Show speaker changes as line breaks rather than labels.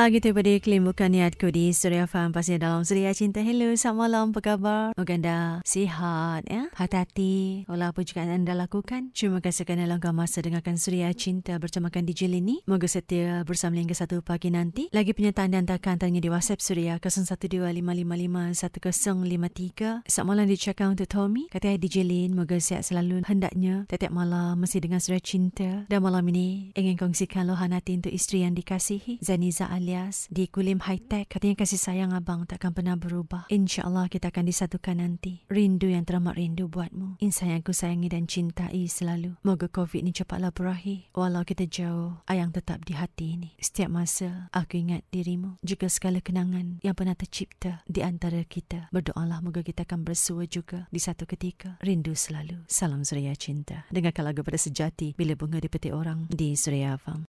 lagi tu pada klaim bukan niatku di Surya Farm pasti dalam Surya Cinta. Hello, selamat malam. Apa khabar? Moga anda sihat ya. Hati-hati. Olah apa juga anda lakukan. Terima kasih kerana langkah masa dengarkan Surya Cinta bersamakan DJ Lini. Moga setia bersama hingga satu pagi nanti. Lagi penyertaan dan takkan tanya di WhatsApp Surya 0125551053. Selamat malam dicakap untuk Tommy. Kata DJ Lin, moga sihat selalu. Hendaknya setiap malam mesti dengan Surya Cinta. Dan malam ini ingin kongsikan lohan hati untuk isteri yang dikasihi. Zaniza alias di Kulim High Tech. Katanya kasih sayang abang takkan pernah berubah. InsyaAllah kita akan disatukan nanti. Rindu yang teramat rindu buatmu. Insan yang ku sayangi dan cintai selalu. Moga COVID ni cepatlah berakhir. Walau kita jauh, ayang tetap di hati ini. Setiap masa aku ingat dirimu. Juga segala kenangan yang pernah tercipta di antara kita. Berdoalah moga kita akan bersua juga di satu ketika. Rindu selalu. Salam Surya Cinta. Dengarkan lagu pada sejati bila bunga dipetik orang di Surya Farm.